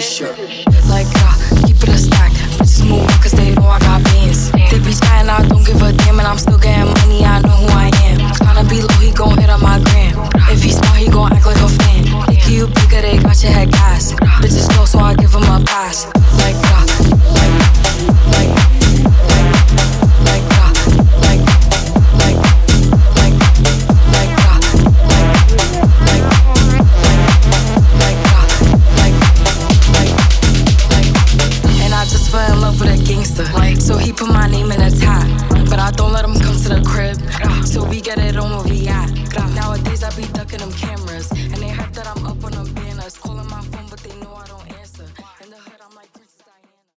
shirt. Like, uh, Don't let them come to the crib. Till we get it on the we